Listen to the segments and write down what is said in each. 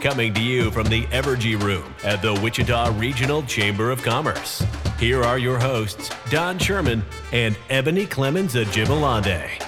Coming to you from the Evergy Room at the Wichita Regional Chamber of Commerce. Here are your hosts, Don Sherman and Ebony Clemens Ajibalande.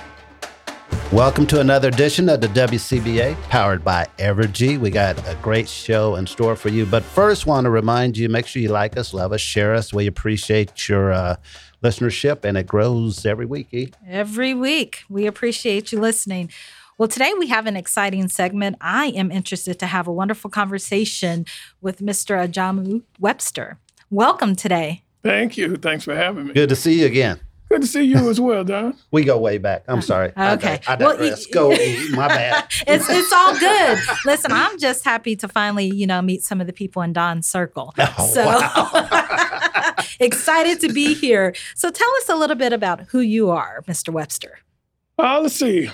Welcome to another edition of the WCBA, powered by Evergy. We got a great show in store for you. But first, want to remind you make sure you like us, love us, share us. We appreciate your uh, listenership, and it grows every week. Every week. We appreciate you listening. Well, today we have an exciting segment. I am interested to have a wonderful conversation with Mr. Ajamu Webster. Welcome today. Thank you. Thanks for having me. Good to see you again. Good to see you as well, Don. We go way back. I'm sorry. Okay. I, I Well, digress. y- go. My bad. It's it's all good. Listen, I'm just happy to finally, you know, meet some of the people in Don's circle. Oh, so excited to be here. So tell us a little bit about who you are, Mr. Webster. Uh, let's see.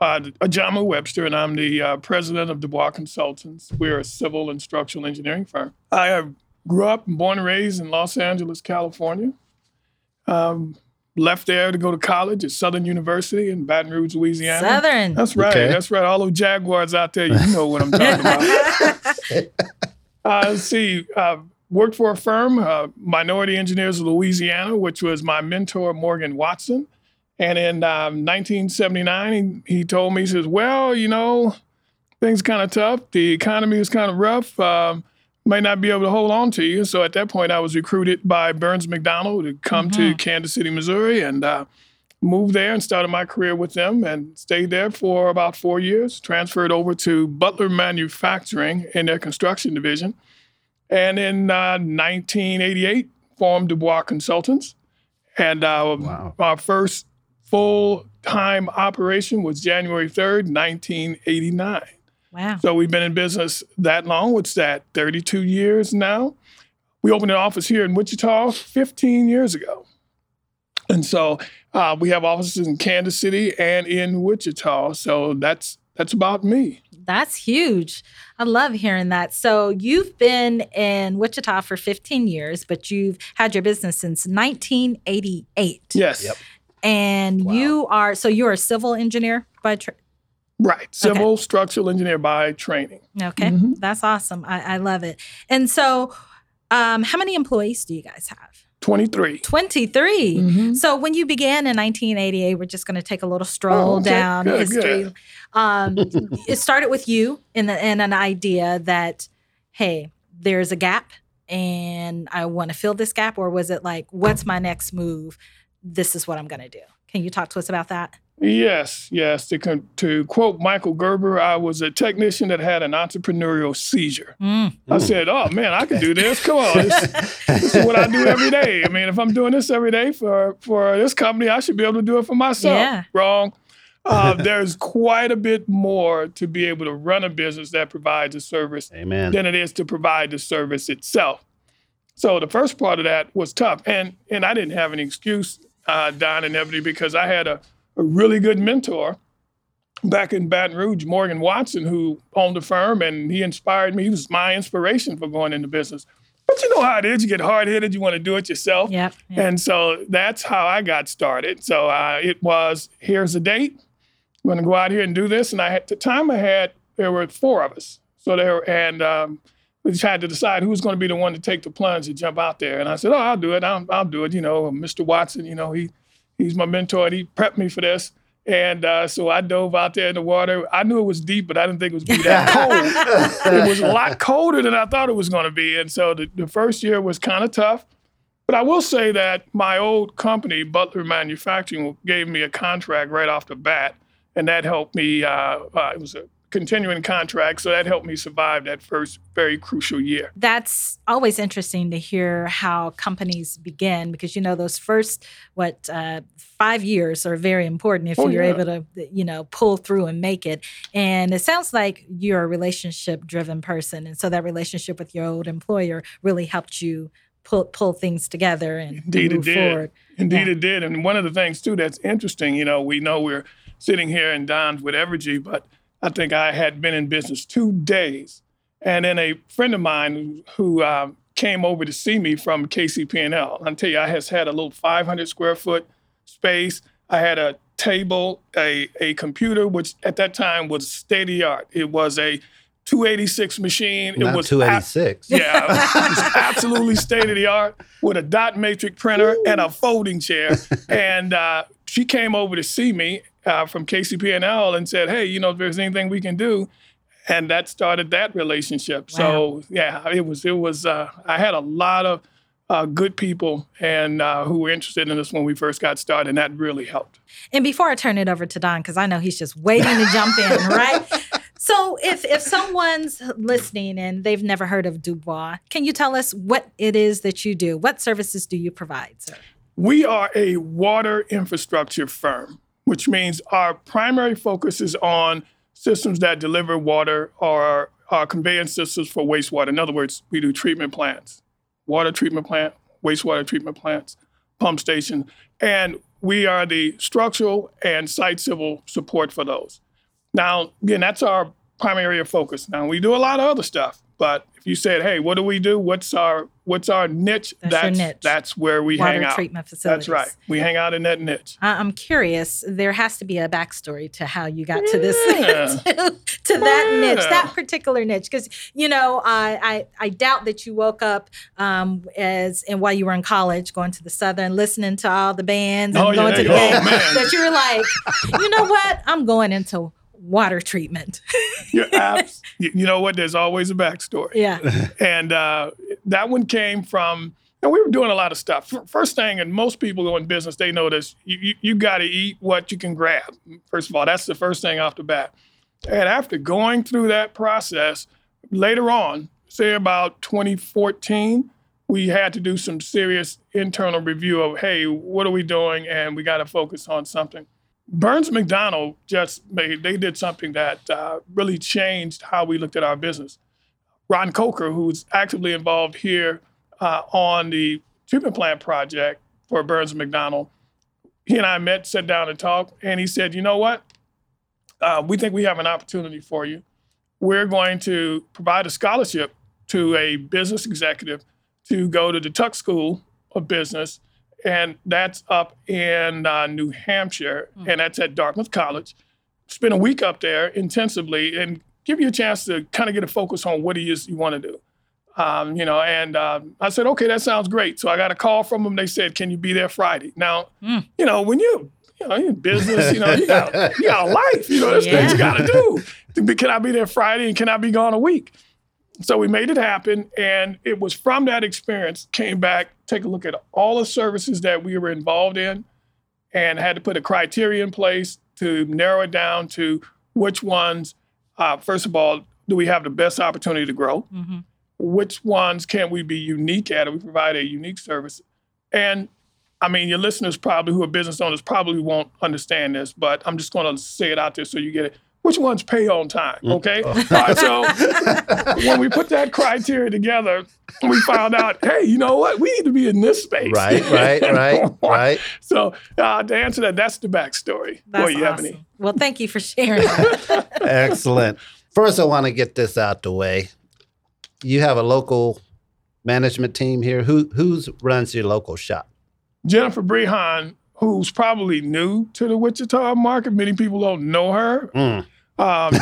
Uh, Ajamu Webster, and I'm the uh, president of Dubois Consultants. We're a civil and structural engineering firm. I uh, grew up and born and raised in Los Angeles, California. Um, left there to go to college at Southern University in Baton Rouge, Louisiana. Southern. That's right. Okay. That's right. All those Jaguars out there, you know what I'm talking about. Uh, let's see. Uh, worked for a firm, uh, Minority Engineers of Louisiana, which was my mentor, Morgan Watson. And in um, 1979, he, he told me, he says, Well, you know, things kind of tough. The economy is kind of rough. Um, might not be able to hold on to you. So at that point, I was recruited by Burns McDonnell to come to Kansas City, Missouri, and uh, moved there and started my career with them and stayed there for about four years. Transferred over to Butler Manufacturing in their construction division. And in uh, 1988, formed Dubois Consultants. And uh, Wow. our first full time operation was January 3rd, 1989. Wow. So we've been in business that long. What's that? 32 years now. We opened an office here in Wichita 15 years ago. And so uh, we have offices in Kansas City and in Wichita. So that's that's about me. That's huge. I love hearing that. So you've been in Wichita for 15 years, but you've had your business since 1988. Yes. Yep. And Wow. you are so you're a civil engineer by tra- Right. Civil structural engineer by training. okay. Mhm. That's awesome. I, I love it. And so um, how many employees do you guys have? 23. 23. Mhm. So when you began in 1988, we're just going to take a little stroll Oh, okay. down Good, history. good. Um, it started with you and the, and an idea that, hey, there's a gap and I want to fill this gap, or was it like, what's my next move? This is what I'm going to do. Can you talk to us about that? Yes, yes. To, con- to quote Michael Gerber, I was a technician that had an entrepreneurial seizure. Mm. I said, "Oh man, I can do this. Come on, this, this is what I do every day. I mean, if I'm doing this every day for for this company, I should be able to do it for myself." Yeah. Wrong. Uh, there's quite a bit more to be able to run a business that provides a service Amen. than it is to provide the service itself. So the first part of that was tough, and and I didn't have any excuse, uh, Don and Ebony, because I had a, a really good mentor back in Baton Rouge, Morgan Watson, who owned the firm, and he inspired me. He was my inspiration for going into business. But you know how it is. You get hard headed. You want to do it yourself. Yep. yep. And so that's how I got started. So uh, it was here's a date. I'm going to go out here and do this. And I had, at the time I had, there were four of us. So there, and um, we just had to decide who's going to be the one to take the plunge and jump out there. And I said, oh, I'll do it. I'll, I'll do it. You know, Mr. Watson, you know, he he's my mentor and he prepped me for this. And uh, so I dove out there in the water. I knew it was deep, but I didn't think it was be that cold. it was a lot colder than I thought it was going to be. And so the, the first year was kind of tough. But I will say that my old company, Butler Manufacturing, gave me a contract right off the bat, and that helped me. Uh, uh, it was a continuing contract, so that helped me survive that first very crucial year. That's always interesting to hear how companies begin because you know those first what uh, five years are very important if Oh, you're yeah. able to you know pull through and make it. And it sounds like you're a relationship driven person, and so that relationship with your old employer really helped you pull pull things together and Indeed, it did. forward. Indeed, Yeah. it did. And one of the things too that's interesting, you know, we know we're sitting here in Don's with Evergy, but I think I had been in business two days, and then a friend of mine who um, came over to see me from KCP&L. I tell you, I has had a little 500 square foot space. I had a table, a a computer, which at that time was state of the art. It was a 286 machine. Not it was two ab- yeah, it was absolutely state of the art with a dot matrix printer and a folding chair. And uh, she came over to see me uh, from KCP&L and said, "Hey, you know, if there's anything we can do," and that started that relationship. So yeah, it was it was. Uh, I had a lot of uh, good people and uh, who were interested in this when we first got started, and that really helped. And before I turn it over to Don, because I know he's just waiting to jump in, right? So if if someone's listening and they've never heard of Dubois, can you tell us what it is that you do? What services do you provide, sir? We are a water infrastructure firm, which means our primary focus is on systems that deliver water or our conveyance systems for wastewater. In other words, we do treatment plants, water treatment plant, wastewater treatment plants, pump station, and we are the structural and site civil support for those. Now, again, that's our primary area of focus. Now, we do a lot of other stuff, but if you said, "Hey, what do we do? What's our what's our niche?" That's your niche. that's where we Water hang out. treatment facilities. That's right. We hang out in that niche. I- I'm curious. There has to be a backstory to how you got to this, Yeah. to, to that niche, that particular niche. Because you know, I, I I doubt that you woke up um, as and while you were in college, going to the Southern, listening to all the bands and Oh, going yeah. to the Oh, that you were like, you know what? I'm going into water treatment. You're abs- you you know what? There's always a backstory. yeah. And uh, that one came from, and we were doing a lot of stuff. First thing, and most people go in business, they know this you, you, you got to eat what you can grab. First of all, that's the first thing off the bat. And after going through that process, later on, say about 2014, we had to do some serious internal review of, hey, what are we doing? And we got to focus on something. Burns McDonnell just made, they did something that uh, really changed how we looked at our business. Ron Coker, who's actively involved here uh, on the treatment plant project for Burns McDonnell, he and I met, sat down and talked, and he said, you know what? Uh, we think we have an opportunity for you. We're going to provide a scholarship to a business executive to go to the Tuck School of Business, and that's up in uh, New Hampshire, and that's at Dartmouth College. Spend a week up there intensively and give you a chance to kind of get a focus on what it is you want to do. Um, you know, and um, I said, okay, that sounds great. So I got a call from them. They said, can you be there Friday? Now, Mm. you know, when you, you know, you're in business, you know, you got, you got a life, you know, there's things you got to do. Can I be there Friday and can I be gone a week? So we made it happen. And it was from that experience, came back, take a look at all the services that we were involved in and had to put a criteria in place to narrow it down to which ones, uh, first of all, do we have the best opportunity to grow? Mm-hmm. Which ones can we be unique at? We provide a unique service. And I mean, your listeners probably who are business owners probably won't understand this, but I'm just going to say it out there so you get it. Which ones pay on time? Okay. All right, so when we put that criteria together, we found out, hey, you know what? We need to be in this space. Right, right, right, right. So uh, to answer that, that's the backstory. That's Boy, you have any? Well, thank you for sharing. Excellent. First, I want to get this out the way. You have a local management team here. Who who's runs your local shop? Jennifer Brehan, who's probably new to the Wichita market. Many people don't know her. Mm. Um,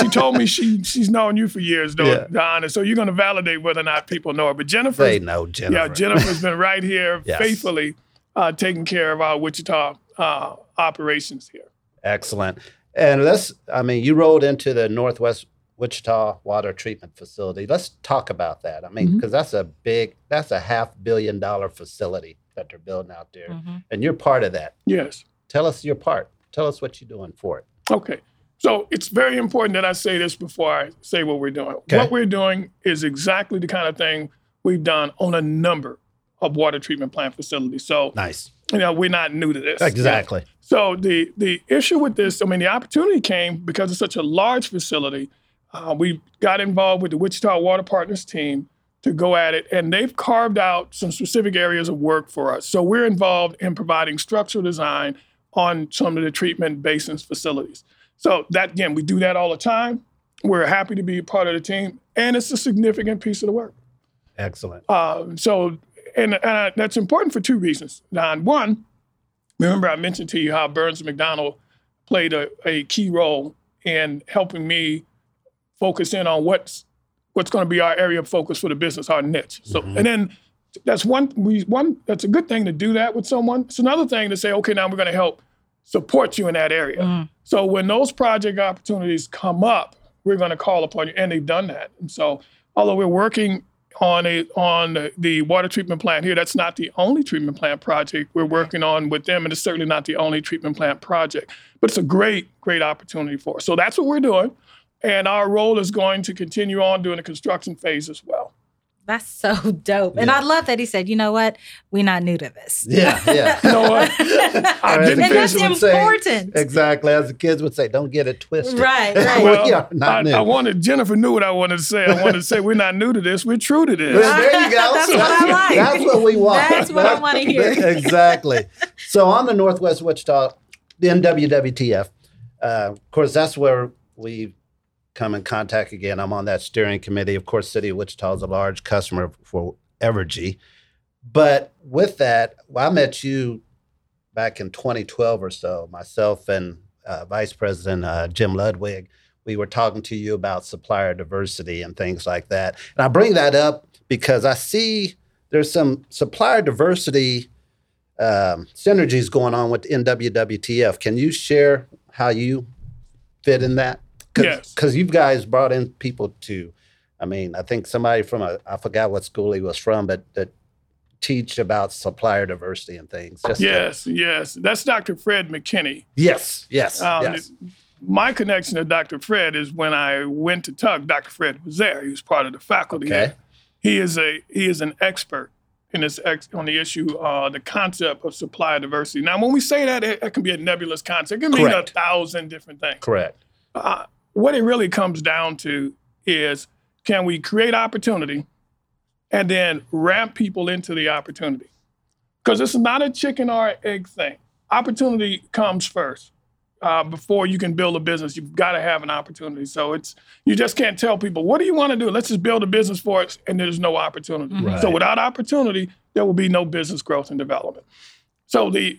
she told me she she's known you for years, though, Yeah. Don. So you're going to validate whether or not people know her. But Jennifer, They know Jennifer. yeah, Jennifer's been right here Yes. faithfully uh, taking care of our Wichita uh, operations here. Excellent. And let's, I mean, you rolled into the Northwest Wichita Water Treatment Facility. Let's talk about that. I mean, because Mhm. that's a big, that's a half billion dollar facility that they're building out there, Mm-hmm. and you're part of that. Yes. Tell us your part. Tell us what you're doing for it. Okay. So it's very important that I say this before I say what we're doing. Okay. What we're doing is exactly the kind of thing we've done on a number of water treatment plant facilities. So, Nice. you know, we're not new to this. Exactly. So the the issue with this, I mean, the opportunity came because it's such a large facility. Uh, we got involved with the Wichita Water Partners team to go at it, and they've carved out some specific areas of work for us. So we're involved in providing structural design on some of the treatment basins facilities. So that again, we do that all the time. We're happy to be a part of the team, and it's a significant piece of the work. Excellent. Um, so, and, and uh, that's important for two reasons. Don, one, remember I mentioned to you how Burns McDonnell played a, a key role in helping me focus in on what's what's going to be our area of focus for the business, our niche. So, and then that's one we one that's a good thing to do that with someone. It's another thing to say, okay, now we're going to help support you in that area. So when those project opportunities come up, we're going to call upon you, and they've done that. And so, although we're working on a on the, the water treatment plant here, that's not the only treatment plant project we're working on with them, and it's certainly not the only treatment plant project. But it's a great, great opportunity for us. So that's what we're doing, and our role is going to continue on during the construction phase as well. That's so dope. And I love that he said, you know what? We're not new to this. Yeah, yeah. You know what? I didn't And that's would say- important. exactly. As the kids would say, don't get it twisted. Right, right. Well, we are not I, new. I wanted Jennifer knew what I wanted to say. I wanted to say we're not new to this. We're true to this. Well, there you go. That's what I like. That's what we want. That's what I wanna hear. exactly. So on the Northwest Wichita, the NWWTF, uh, of course, that's where we come in contact again. I'm on that steering committee. Of course, City of Wichita is a large customer for Evergy. But with that, well, I met you back in 2012 or so, myself and uh, Vice President uh, Jim Ludwig. We were talking to you about supplier diversity and things like that. And I bring that up because I see there's some supplier diversity um, synergies going on with NWWTF. Can you share how you fit in that? Cause, Yes. Because you guys brought in people to, I mean, I think somebody from a, I forgot what school he was from, but that teach about supplier diversity and things. Just to- Yes, yes. That's Dr. Fred McKinney. yes, yes, Um, yes. My connection to Dr. Fred is when I went to Tuck, Dr. Fred was there. He was part of the faculty. Okay. there. He is a he is an expert in this ex, on the issue, uh, the concept of supply diversity. Now, when we say that, it, it can be a nebulous concept. It can mean a thousand different things. Correct. Uh, what it really comes down to is can we create opportunity and then ramp people into the opportunity? Because it's not a chicken or egg thing. Opportunity comes first. Uh, before you can build a business, you've got to have an opportunity. So it's you just can't tell people what do you want to do. Let's just build a business for us, and there's no opportunity. So without opportunity, there will be no business growth and development. So the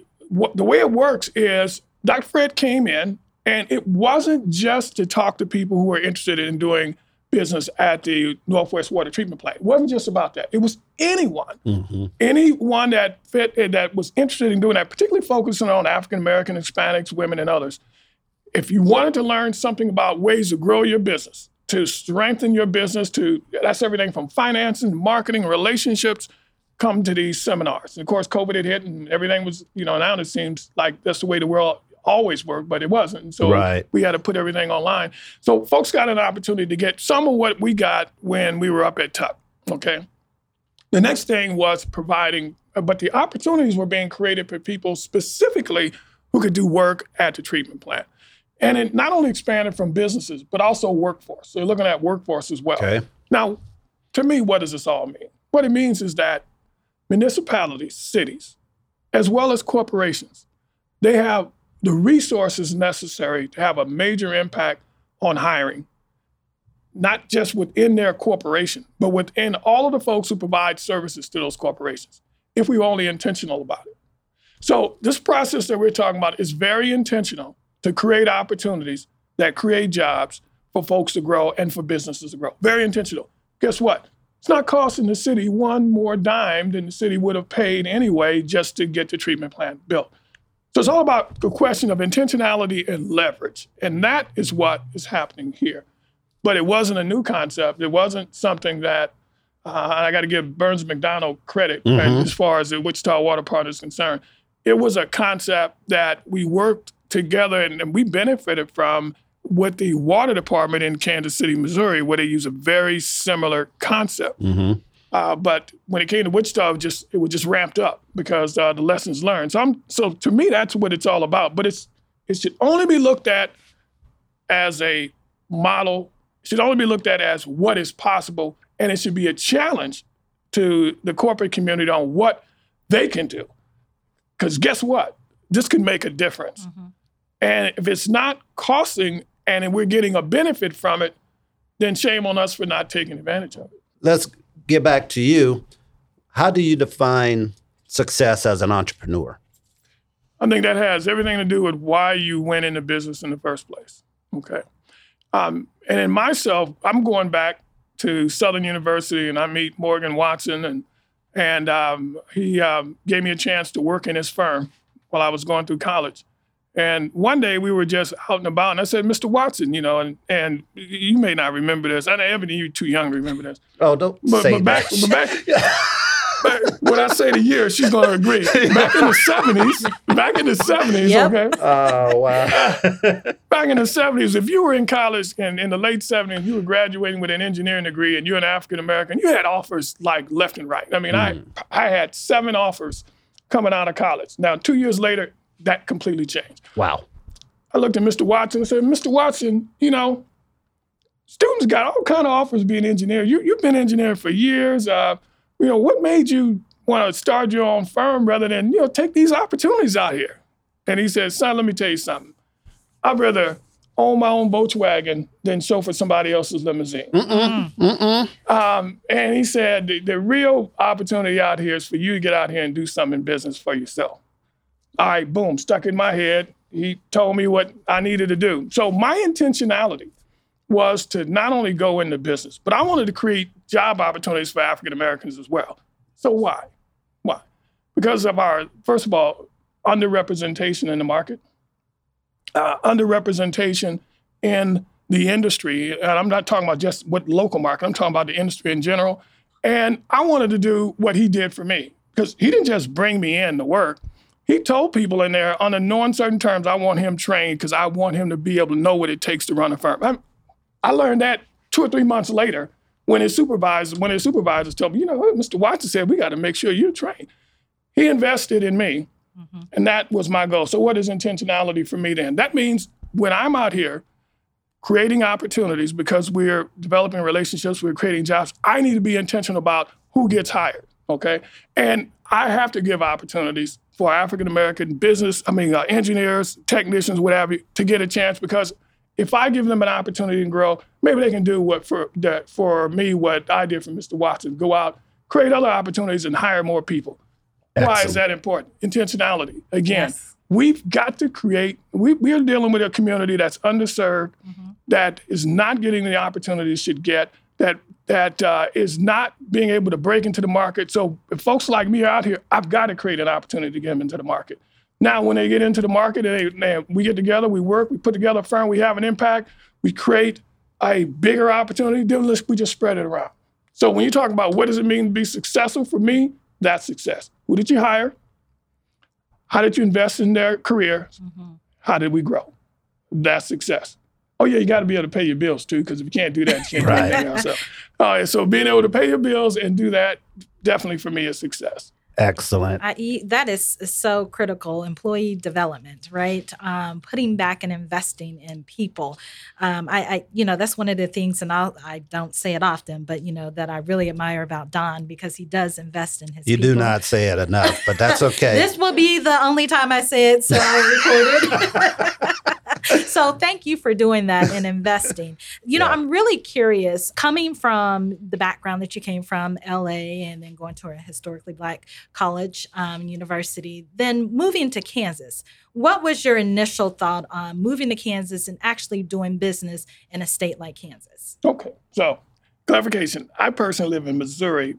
the way it works is Dr. Fred came in, and it wasn't just to talk to people who were interested in doing business at the Northwest Water Treatment Plant. It wasn't just about that. It was anyone, Mm-hmm. anyone that fit that was interested in doing that, particularly focusing on African American, Hispanics, women, and others. If you wanted to learn something about ways to grow your business, to strengthen your business, to that's everything from financing, marketing, relationships, come to these seminars. And of course, COVID had hit and everything was, you know, now it seems like that's the way the world always worked, but it wasn't. So Right. we had to put everything online. So folks got an opportunity to get some of what we got when we were up at Tuck. Okay. The next thing was providing, uh, but the opportunities were being created for people specifically who could do work at the treatment plant. And it not only expanded from businesses, but also workforce. So you're looking at workforce as well. Okay. Now, to me, what does this all mean? What it means is that municipalities, cities, as well as corporations, they have the resources necessary to have a major impact on hiring, not just within their corporation, but within all of the folks who provide services to those corporations, if we were only intentional about it. So, this process that we're talking about is very intentional to create opportunities that create jobs for folks to grow and for businesses to grow. Very intentional. Guess what? It's not costing the city one more dime than the city would have paid anyway just to get the treatment plant built. So it's all about the question of intentionality and leverage. And that is what is happening here. but it wasn't a new concept. It wasn't something that uh, I got to give Burns McDonnell credit right, Mhm. as far as the Wichita Water Partner is concerned. It was a concept that we worked together and, and we benefited from with the water department in Kansas City, Missouri, where they use a very similar concept. hmm Uh, but when it came to Wichita, it just it was just ramped up because uh, the lessons learned. So, I'm, so to me, that's what it's all about. But it's it should only be looked at as a model. It should only be looked at as what is possible, and it should be a challenge to the corporate community on what they can do. Because guess what? This can make a difference. And if it's not costing and we're getting a benefit from it, then shame on us for not taking advantage of it. Let's get back to you. How do you define success as an entrepreneur? I think that has everything to do with why you went into business in the first place. Okay. Um, and in myself, I'm going back to Southern University and I meet Morgan Watson and and um, he um, gave me a chance to work in his firm while I was going through college. And one day we were just out and about, and I said, "Mr. Watson, you know, and and you may not remember this. I know Ebony, you're too young to remember this. Oh, don't But, say but back, that. but back, back- when I say the year, she's going to agree. Back in the seventies, back in the seventies, Yep. okay. oh, wow. Back in the seventies, if you were in college and in the late seventies, you were graduating with an engineering degree, and you're an African American, you had offers like left and right. I mean, I mm. I had seven offers coming out of college. Now, two years later, that completely changed. wow. I looked at Mr. Watson and said, Mr. Watson, you know, students got all kind of offers being engineer. You, you've been engineering for years. Uh, you know, what made you want to start your own firm rather than, you know, take these opportunities out here? And he said, son, let me tell you something. I'd rather own my own Volkswagen than chauffeur somebody else's limousine. Um, and he said, the, the real opportunity out here is for you to get out here and do something in business for yourself. All right, boom, stuck in my head. He told me what I needed to do. So my intentionality was to not only go into business, but I wanted to create job opportunities for African Americans as well. So why? Why? Because of our, first of all, underrepresentation in the market, uh, underrepresentation in the industry. And I'm not talking about just what local market, I'm talking about the industry in general. And I wanted to do what he did for me because he didn't just bring me in to work. He told people in there under no uncertain terms, I want him trained because I want him to be able to know what it takes to run a firm. I, I learned that two or three months later when his supervisors, when his supervisors told me, you know, Mr. Watson said we got to make sure you're trained. He invested in me, mm-hmm. and that was my goal. So, what is intentionality for me then? That means when I'm out here creating opportunities because we're developing relationships, we're creating jobs, I need to be intentional about who gets hired. Okay. And I have to give opportunities for African American business, I mean, uh, engineers, technicians, whatever, to get a chance because if I give them an opportunity to grow, maybe they can do what for that for me what I did for Mr. Watson, go out, create other opportunities and hire more people. Why is that important? Intentionality. Again, Yes. we've got to create, we, we are dealing with a community that's underserved, that is not getting the opportunities it should get, that that uh, is not being able to break into the market. So if folks like me are out here, I've got to create an opportunity to get them into the market. Now, when they get into the market, and they, they, we get together, we work, we put together a firm, we have an impact, we create a bigger opportunity, then let's, we just spread it around. So when you talk about what does it mean to be successful, for me, that's success. Who did you hire? How did you invest in their career? How did we grow? That's success. Oh yeah, you got to be able to pay your bills too, because if you can't do that, you can't Right. do anything else. So, all right, so being able to pay your bills and do that definitely for me is success. Excellent. I, e- that is is so critical. Employee development, right? Um, putting back and investing in people. Um, I, I, you know, that's one of the things, and I, I don't say it often, but you know that I really admire about Don because he does invest in his. You do not say it enough, but that's okay. This will be the only time I say it, so I recorded. so thank you for doing that and investing. You know, Yeah. I'm really curious, coming from the background that you came from, LA, and then going to a historically black college, um, university, then moving to Kansas. What was your initial thought on moving to Kansas and actually doing business in a state like Kansas? Okay, so clarification. I personally live in Missouri.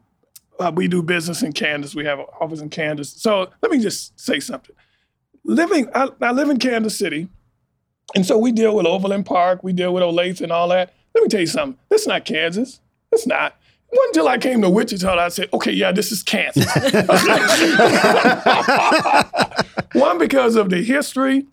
Uh, we do business in Kansas. We have an office in Kansas. So let me just say something. Living, I, I live in Kansas City, and so we deal with Overland Park, we deal with Olathe and all that. let me tell you something. This is not Kansas. It's not. It wasn't until I came to Wichita that I said, okay, yeah, this is Kansas. One, because of the history,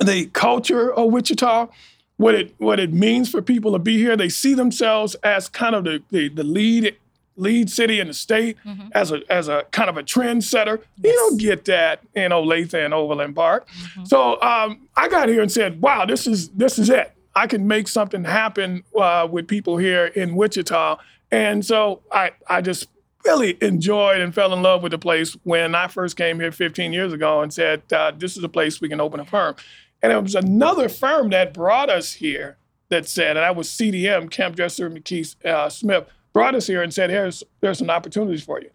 the culture of Wichita, what it what it means for people to be here. They see themselves as kind of the, the, the lead lead city in the state Mm-hmm. as a as a kind of a trendsetter. You don't get that in Olathe and Overland Park. Mm-hmm. So um, I got here and said, "Wow, this is this is it. I can make something happen uh, with people here in Wichita." And so I I just really enjoyed and fell in love with the place when I first came here 15 years ago and said, uh, "This is a place we can open a firm." And it was another firm that brought us here that said, and I was CDM, Camp Dresser McKee uh, Smith, brought us here and said, "Here's there's some opportunities for you."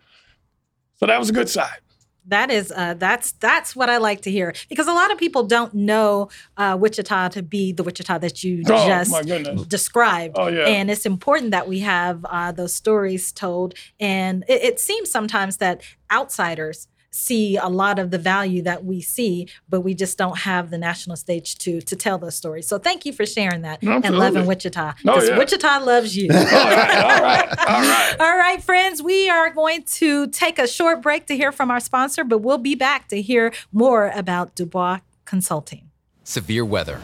So that was a good side. That is uh, that's that's what I like to hear because a lot of people don't know uh, Wichita to be the Wichita that you Oh, just described. Oh, yeah. And it's important that we have uh, those stories told. And it, it seems sometimes that outsiders see a lot of the value that we see, but we just don't have the national stage to to tell those stories. So thank you for sharing that and Absolutely. loving Wichita Oh, because yeah. Wichita loves you. All right, all right, all right. All right, friends, we are going to take a short break to hear from our sponsor, but we'll be back to hear more about Dubois Consulting. Severe weather.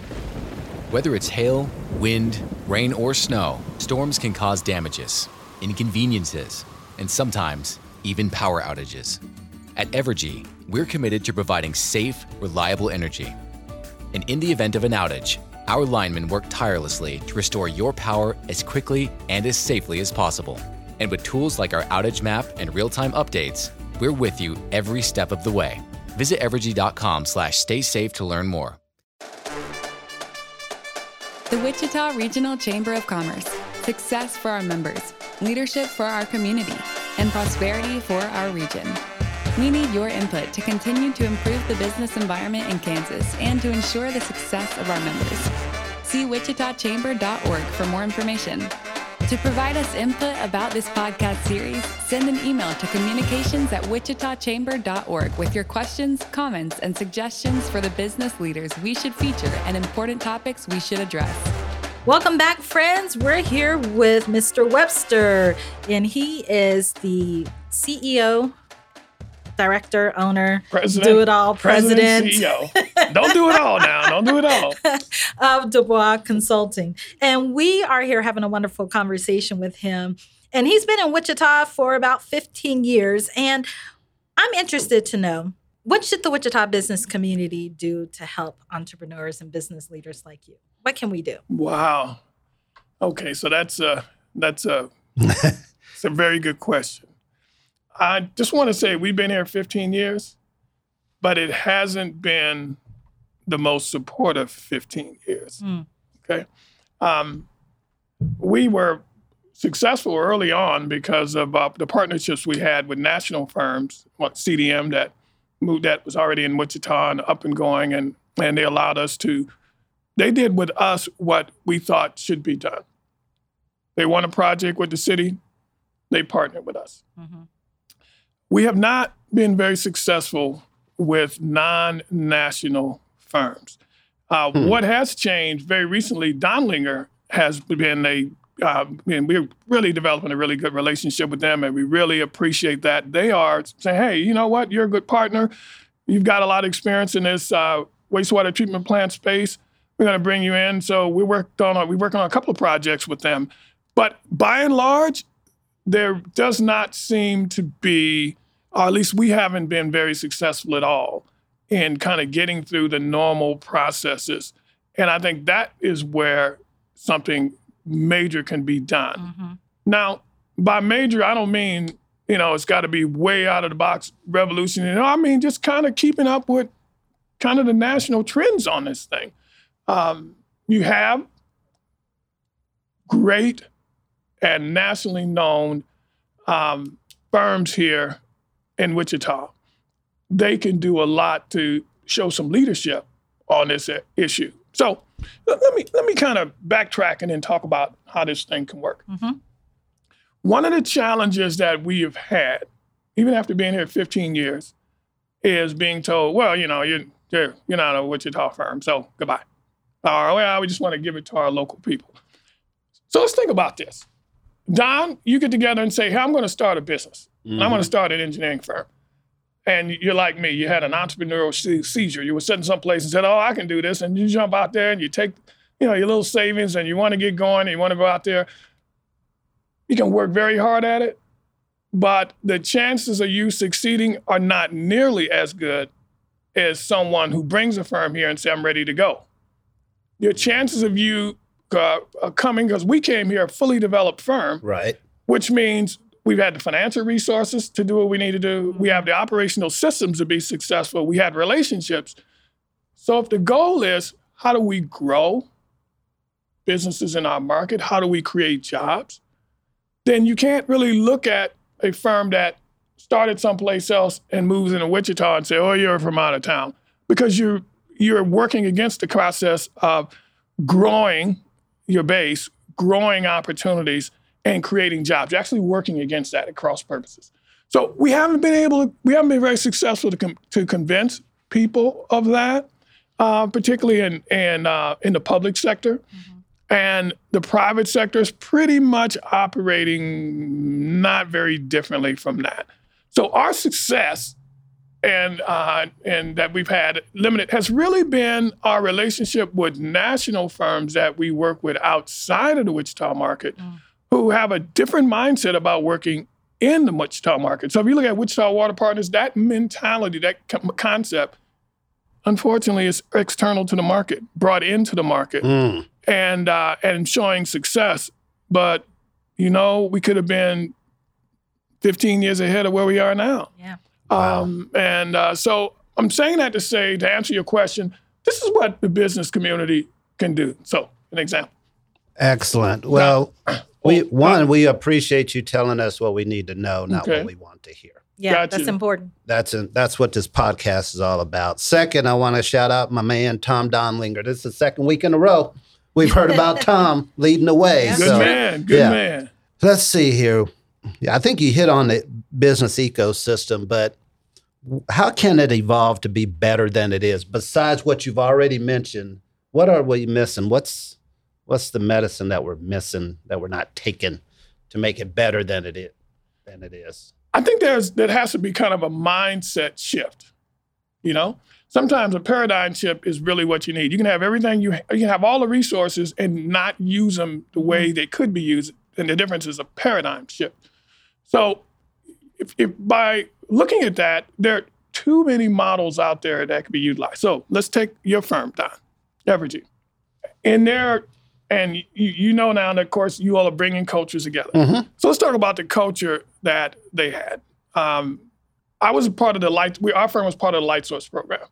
Whether it's hail, wind, rain, or snow, storms can cause damages, inconveniences, and sometimes even power outages. At Evergy, we're committed to providing safe, reliable energy. And in the event of an outage, our linemen work tirelessly to restore your power as quickly and as safely as possible. And with tools like our outage map and real-time updates, we're with you every step of the way. Visit evergy.com slash stay safe to learn more. The Wichita Regional Chamber of Commerce. Success for our members, leadership for our community, and prosperity for our region. We need your input to continue to improve the business environment in Kansas and to ensure the success of our members. See wichitachamber.org for more information. To provide us input about this podcast series, send an email to communications at wichitachamber.org with your questions, comments, and suggestions for the business leaders we should feature and important topics we should address. Welcome back, friends. We're here with Mr. Webster, and he is the CEO, director, owner, President, do it all, president, CEO. Don't do it all now. Don't do it all. of Dubois Consulting. And we are here having a wonderful conversation with him. And he's been in Wichita for about 15 years. And I'm interested to know what should the Wichita business community do to help entrepreneurs and business leaders like you? What can we do? Wow. Okay, so that's a that's a it's a very good question. I just want to say we've been here 15 years, but it hasn't been the most supportive 15 years. Mm. Okay, um, we were successful early on because of uh, the partnerships we had with national firms, what CDM that moved that was already in Wichita and up and going, and and they allowed us to they did with us what we thought should be done. They won a project with the city, they partnered with us. Mhm. We have not been very successful with non national firms. Uh, What has changed very recently, Dondlinger has been a, uh, and we're really developing a really good relationship with them, and we really appreciate that. They are saying, hey, you know what? You're a good partner. You've got a lot of experience in this uh, wastewater treatment plant space. We're going to bring you in. So we worked on a, we worked on a couple of projects with them, but by and large, there does not seem to be, or at least we haven't been very successful at all in kind of getting through the normal processes. And I think that is where something major can be done. Now, by major, I don't mean, you know, it's got to be way out of the box revolutionary. No, I mean just kind of keeping up with kind of the national trends on this thing. Um, you have great and nationally known um, firms here in Wichita. They can do a lot to show some leadership on this issue. So let me let me kind of backtrack and then talk about how this thing can work. Mm-hmm. One of the challenges that we have had, even after being here 15 years, is being told, well, you know, you're you're, you're not a Wichita firm, so goodbye. Or well, we just want to give it to our local people. So let's think about this. Don, you get together and say, hey, I'm going to start a business. Mm-hmm. I'm going to start an engineering firm. And you're like me, you had an entrepreneurial seizure. You were sitting someplace and said, oh, I can do this. And you jump out there and you take, you know, your little savings and you want to get going and you want to go out there. You can work very hard at it, but the chances of you succeeding are not nearly as good as someone who brings a firm here and say, I'm ready to go. Your chances of you uh, coming, because we came here a fully developed firm, right? Which means we've had the financial resources to do what we need to do. We have the operational systems to be successful. We had relationships. So if the goal is how do we grow businesses in our market? How do we create jobs? Then you can't really look at a firm that started someplace else and moves into Wichita and say, "Oh, you're from out of town," because you're you're working against the process of growing your base, growing opportunities, and creating jobs. You're actually working against that at cross purposes. So we haven't been able to, we haven't been very successful to, com- to convince people of that, uh, particularly in in uh, in the public sector. Mm-hmm. And the private sector is pretty much operating not very differently from that. So our success and uh, and that we've had limited has really been our relationship with national firms that we work with outside of the Wichita market, mm. who have a different mindset about working in the Wichita market. So if you look at Wichita Water Partners, that mentality, that concept, unfortunately, is external to the market, brought into the market, mm. and uh, and showing success. But you know, we could have been 15 years ahead of where we are now. Yeah. Wow. Um, and uh, so I'm saying that to say, to answer your question, this is what the business community can do. So, an example. Excellent. Well, now, we one we appreciate you telling us what we need to know, not okay. what we want to hear. Yeah, gotcha. that's important. That's a, that's what this podcast is all about. Second, I want to shout out my man Tom Dondlinger. This is the second week in a row we've heard about Tom leading the way. Good so, man. Good yeah. man. Let's see here. I think you hit on the business ecosystem, but how can it evolve to be better than it is? Besides what you've already mentioned, what are we missing? What's what's the medicine that we're missing that we're not taking to make it better than it is? Than it is. I think there's there has to be kind of a mindset shift. You know, sometimes a paradigm shift is really what you need. You can have everything you you can have all the resources and not use them the way mm-hmm. they could be used, and the difference is a paradigm shift. So, if, if by looking at that, there are too many models out there that could be utilized. So let's take your firm, Don, Evergy. In there, and you, you know now, that of course, you all are bringing cultures together. Mm-hmm. So let's talk about the culture that they had. Um, I was a part of the light. We, our firm was part of the Light Source program,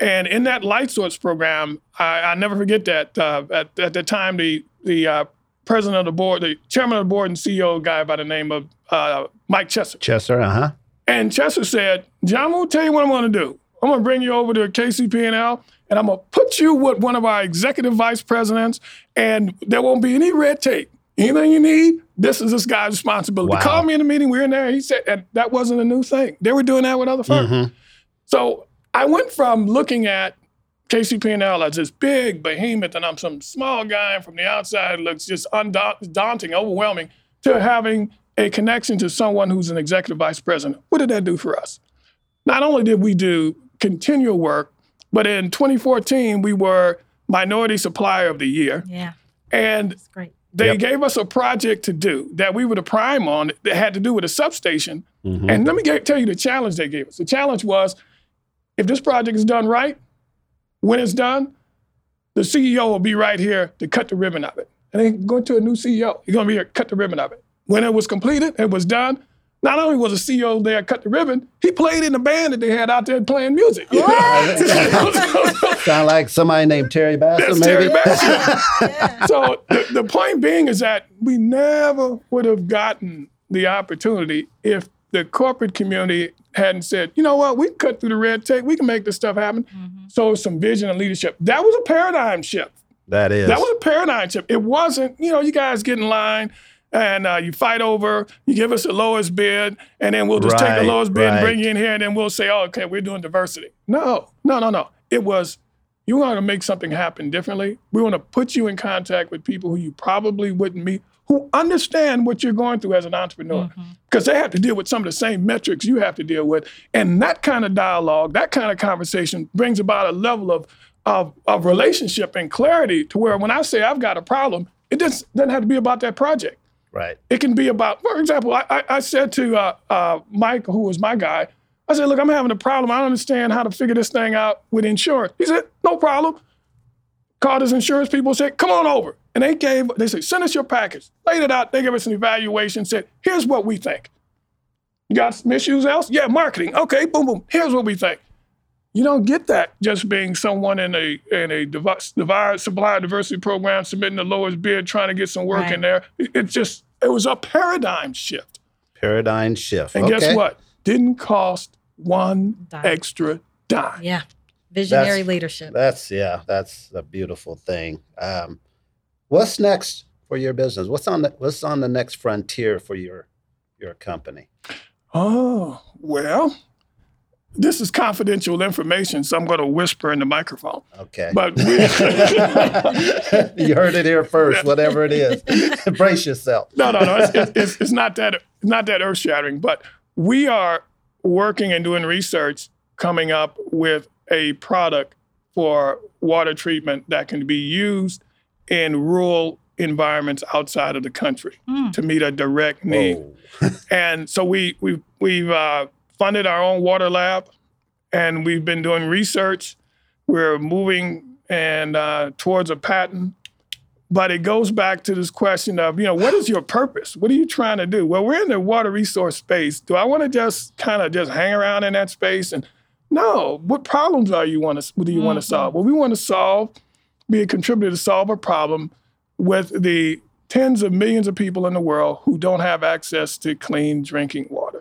and in that Light Source program, I, I never forget that uh, at, at the time the the uh, president of the board, the chairman of the board and CEO guy by the name of uh, Mike Chesser. Chesser, uh huh. And Chesser said, John, I'm going to tell you what I'm going to do. I'm going to bring you over to KCP&L, and I'm going to put you with one of our executive vice presidents, and there won't be any red tape. Anything you need, this is this guy's responsibility. Wow. Call me in the meeting. We are in there. He said, and that wasn't a new thing. They were doing that with other firms. Mm-hmm. So I went from looking at KCP&L as this big behemoth, and I'm some small guy from the outside looks just undaunting, overwhelming, to having a connection to someone who's an executive vice president. What did that do for us? Not only did we do continual work, but in 2014, we were Minority Supplier of the Year. Yeah. And That's great. they yep. gave us a project to do that we were the prime on that had to do with a substation. Mm-hmm. And let me get, tell you the challenge they gave us. The challenge was if this project is done right, when it's done, the CEO will be right here to cut the ribbon of it. And then go to a new CEO. He's going to be here, cut the ribbon of it. When it was completed, it was done. Not only was the CEO there cut the ribbon, he played in the band that they had out there playing music. Sound like somebody named Terry Bassham, maybe? Terry Bassham. yeah. So the, the point being is that we never would have gotten the opportunity if the corporate community hadn't said, you know what, we can cut through the red tape, we can make this stuff happen. Mm-hmm. So some vision and leadership. That was a paradigm shift. That is. That was a paradigm shift. It wasn't, you know, you guys get in line and uh, you fight over, you give us the lowest bid, and then we'll just right, take the lowest bid right. and bring you in here, and then we'll say, oh, okay, we're doing diversity. No, no, no, no. It was you want to make something happen differently, we want to put you in contact with people who you probably wouldn't meet, who understand what you're going through as an entrepreneur, because they have to deal with some of the same metrics you have to deal with. And that kind of dialogue, that kind of conversation brings about a level of, of, of relationship and clarity to where when I say I've got a problem, it just doesn't have to be about that project. Right. It can be about, for example, I, I, I said to uh, uh, Mike, who was my guy, I said, look, I'm having a problem. I don't understand how to figure this thing out with insurance. He said, no problem. Called his insurance people, said, come on over. And they gave, they said, send us your package. Laid it out. They gave us an evaluation, said, here's what we think. You got some issues else? Yeah, marketing. Okay, boom, boom. Here's what we think. You don't get that just being someone in a in a device, device supplier diversity program submitting the lowest bid, trying to get some work Right. in there. It, it just it was a paradigm shift. Paradigm shift. And okay. guess what? Didn't cost one Dime. extra dime. Yeah. Visionary That's- leadership. That's yeah, that's a beautiful thing. Um, what's next for your business? What's on the what's on the next frontier for your your company? Oh, well, this is confidential information, so I'm going to whisper in the microphone. Okay. But you heard it here first, whatever it is. Brace yourself. no, no, no. It's, it's, it's, it's not that not that earth shattering, but we are working and doing research, coming up with a product for water treatment that can be used in rural environments outside of the country to meet a direct need. And so we we we've uh, funded our own water lab, and we've been doing research. We're moving and uh, towards a patent, but it goes back to this question of you know what is your purpose? What are you trying to do? Well, we're in the water resource space. Do I want to just kind of just hang around in that space? And no, what problems are you want to? What do you want to solve? Well, we want to solve, be a contributor to solve a problem with the tens of millions of people in the world who don't have access to clean drinking water.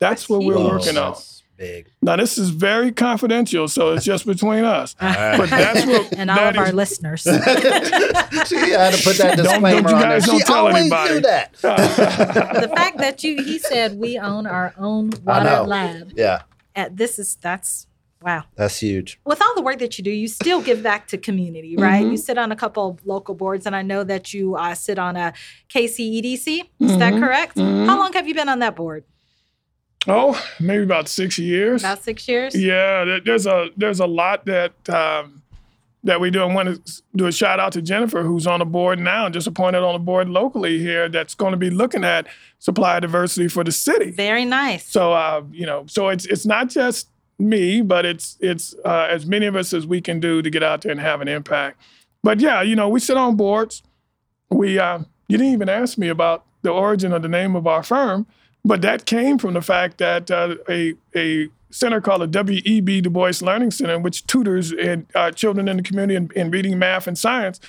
Yeah. That's what we're Whoa, working oh, on. Big. Now, this is very confidential, so it's just between us. But that's what and all that of our is- listeners. she had to put that Don't- don't disclaimer you on guys there. don't She tell always anybody. do that. the fact that you he said we own our own water lab. Yeah, At this is that's wow. that's huge. With all the work that you do, you still give back to community, right? Mm-hmm. You sit on a couple of local boards, and I know that you uh, sit on a KCEDC. Is that mm-hmm. correct? Mm-hmm. How long have you been on that board? Oh, maybe about six years. About six years. Yeah, there's a there's a lot that um, that we do. I want to do a shout out to Jennifer, who's on the board now, just appointed on the board locally here. That's going to be looking at supply diversity for the city. Very nice. So uh, you know, so it's it's not just me, but it's it's uh, as many of us as we can do to get out there and have an impact. But yeah, you know, we sit on boards. We uh, you didn't even ask me about the origin of the name of our firm, but that came from the fact that uh, a a center called the W.E.B. Du Bois Learning Center, which tutors in, uh, children in the community in, in reading, math, and science.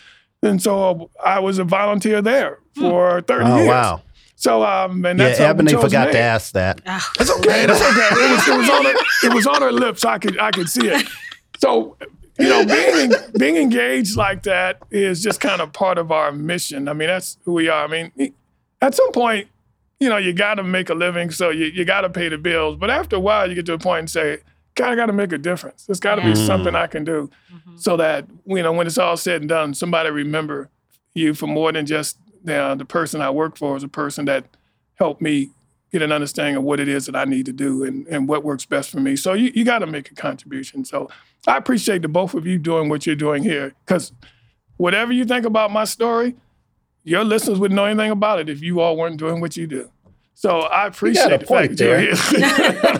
And so I was a volunteer there for 30 Oh years. wow. So um, and that's how we Ebony chose the forgot to ask that. Ah, It's okay. That's okay. It was, it was on her. It was on her lips. I could I could see it. So, you know, being being engaged like that is just kind of part of our mission. I mean, that's who we are. I mean, at some point, you know, you got to make a living, so you, you got to pay the bills. But after a while, you get to a point and say, God, I got to make a difference. There's got to Yeah. be something I can do, mm-hmm. so that you know, when it's all said and done, somebody remember you for more than just you uh, know, the person I work for is a person that helped me get an understanding of what it is that I need to do and, and what works best for me. So you, you got to make a contribution. So I appreciate the both of you doing what you're doing here because whatever you think about my story, your listeners wouldn't know anything about it if you all weren't doing what you do. So I appreciate a the point fact there.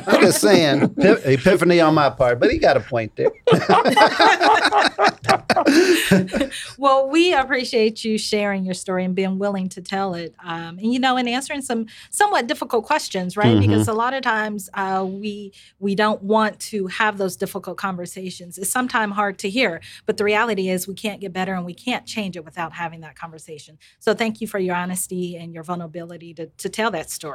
I'm just saying, epiphany on my part, but he got a point there. well, we appreciate you sharing your story and being willing to tell it, um, and you know, and answering some somewhat difficult questions, right? Mm-hmm. Because a lot of times uh, we we don't want to have those difficult conversations. It's sometimes hard to hear, but the reality is we can't get better and we can't change it without having that conversation. So, thank you for your honesty and your vulnerability to to tell that story.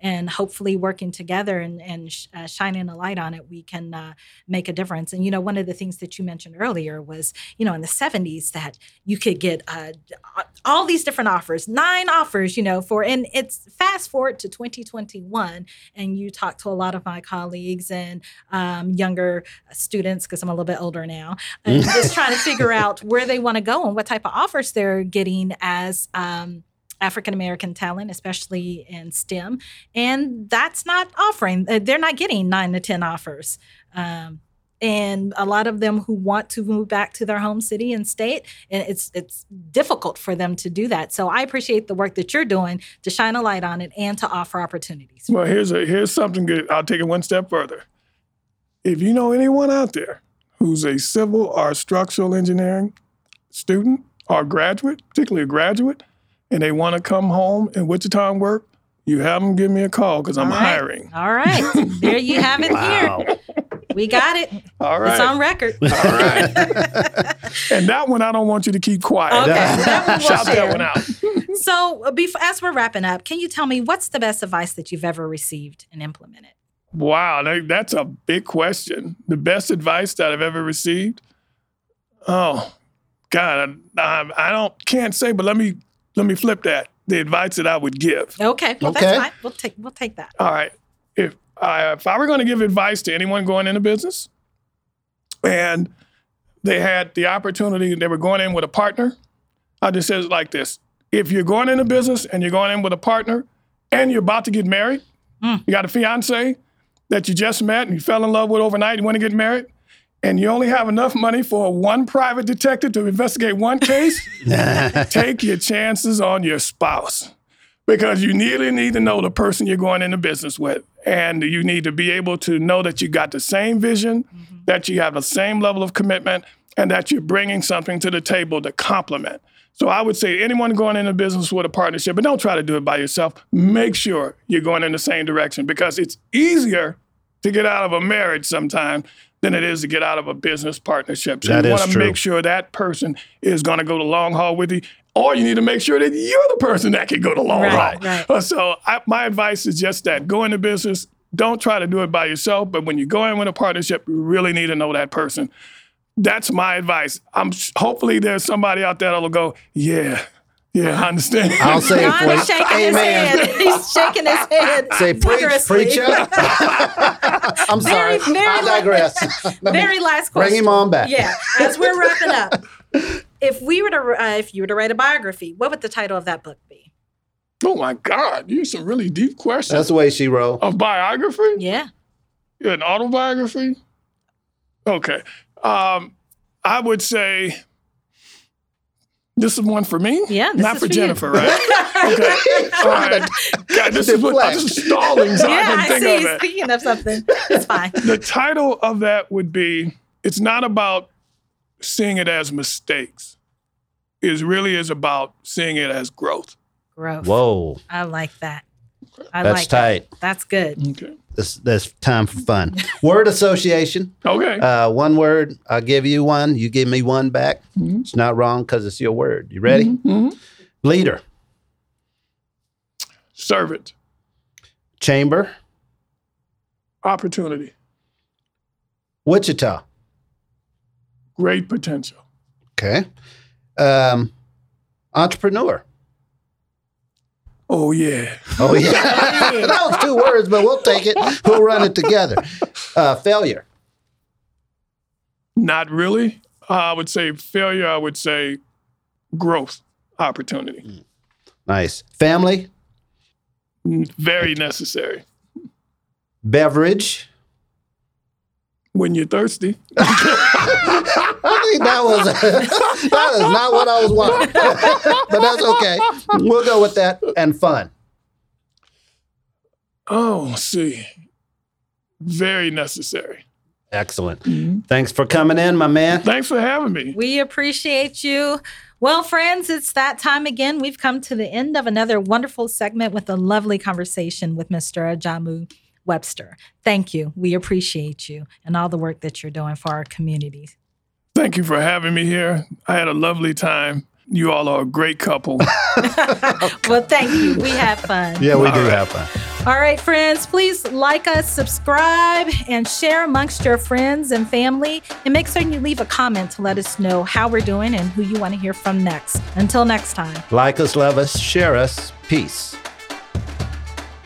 And hopefully, working together and, and sh- uh, shining a light on it, we can uh, make a difference. And, you know, one of the things that you mentioned earlier was, you know, in the 70s that you could get uh, all these different offers, nine offers, you know, for, and it's fast forward to 2021, and you talk to a lot of my colleagues and um, younger students, because I'm a little bit older now, and just trying to figure out where they want to go and what type of offers they're getting as um, African American talent, especially in STEM. And that's not offering, uh, they're not getting nine to 10 offers. Um, and a lot of them who want to move back to their home city and state and it's it's difficult for them to do that so i appreciate the work that you're doing to shine a light on it and to offer opportunities well here's a here's something good i'll take it one step further if you know anyone out there who's a civil or structural engineering student or graduate particularly a graduate and they want to come home in wichita and work you have them give me a call because i'm All right. hiring all right there you have it Wow. here we got it all right it's on record all right and that one i don't want you to keep quiet Okay, that we'll shout share. that one out So, uh, before, as we're wrapping up, can you tell me what's the best advice that you've ever received and implemented? Wow, that's a big question. The best advice that I've ever received. Oh, God, I, I, I don't can't say, but let me let me flip that. The advice that I would give. Okay, well, Okay. that's fine. We'll take we'll take that. All right, if I if I were going to give advice to anyone going into business, and they had the opportunity, they were going in with a partner, I just said it like this: If you're going into business and you're going in with a partner, and you're about to get married, mm. you got a fiance that you just met and you fell in love with overnight, you want to get married, and you only have enough money for one private detective to investigate one case, take your chances on your spouse because you really need to know the person you're going into business with. And you need to be able to know that you got the same vision, mm-hmm. that you have the same level of commitment, and that you're bringing something to the table to complement. So I would say anyone going into business with a partnership, but don't try to do it by yourself. Make sure you're going in the same direction because it's easier to get out of a marriage sometime than it is to get out of a business partnership. So That you want to make sure that person is going to go the long haul with you, or you need to make sure that you're the person that can go the long Right, haul. right. Uh, So I, my advice is just that: go into business. Don't try to do it by yourself, but when you go in with a partnership, you really need to know that person. That's my advice. I'm hopefully there's somebody out there that'll go, yeah, yeah, I understand. I'll say it Ron for is you. shaking his Amen. head. He's shaking his head. Say preach, vigorously. preacher. I'm sorry. Very, very I digress. Very last question. bring him on back. Yeah, as we're wrapping up, if we were to, uh, if you were to write a biography, what would the title of that book be? oh my God, you some really deep questions. That's the way she wrote. A biography? Yeah. An autobiography? Okay. Um, I would say this is one for me. Yeah, this not is for for you. Jennifer, right? okay. All right. God, this is what I'm just stalling, so I yeah, can I think see. of it. Speaking of something, it's fine. The title of that would be "It's not about seeing it as mistakes. It really is about seeing it as growth." Growth. Whoa, I like that. I that's like that. tight. That's good. Okay. This this time for fun. Word association. Okay. Uh, one word. I'll give you one. You give me one back. Mhm. It's not wrong because it's your word. You ready? Mhm. Leader. Servant. Chamber. Opportunity. Wichita. Great potential. Okay. Um, entrepreneur. Oh yeah. Oh yeah, that was two words, but we'll take it. We'll run it together. Uh, failure. Not really. Uh, I would say failure. I would say growth opportunity. Nice. Family. Very necessary. Beverage. When you're thirsty. I think that was that is not what I was wanting, but that's okay. We'll go with that. And fun. Oh, see. Very necessary. Excellent. Mm-hmm. Thanks for coming in, my man. Thanks for having me. We appreciate you. Well, friends, it's that time again. We've come to the end of another wonderful segment with a lovely conversation with Mr. Ajamu Webster. Thank you. We appreciate you and all the work that you're doing for our communities. Thank you for having me here. I had a lovely time. You all are a great couple. well, thank you. We have fun. Yeah, we All do right. have fun. All right, friends, please like us, subscribe, and share amongst your friends and family. And make certain you leave a comment to let us know how we're doing and who you want to hear from next. Until next time. Like us, love us, share us. Peace.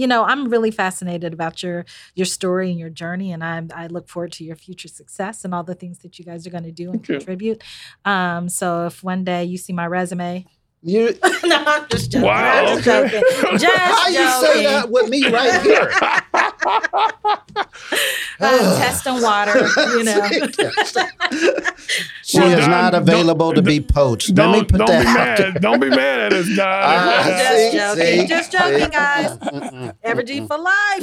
You know, I'm really fascinated about your your story and your journey, and I I look forward to your future success and all the things that you guys are going to do and Thank contribute. Um, so if one day you see my resume, You, no, I'm just joking. Wow, I'm just joking. Just how you say that with me right here? Um, uh, testing water, you know. she Well, is Don, not available to be poached. Let Don't, me put don't that be out there. mad. Don't be mad at us, Don. Ah, Just see, joking. see, Just joking, see. guys. Mm-mm. Evergy mm, mm. for life.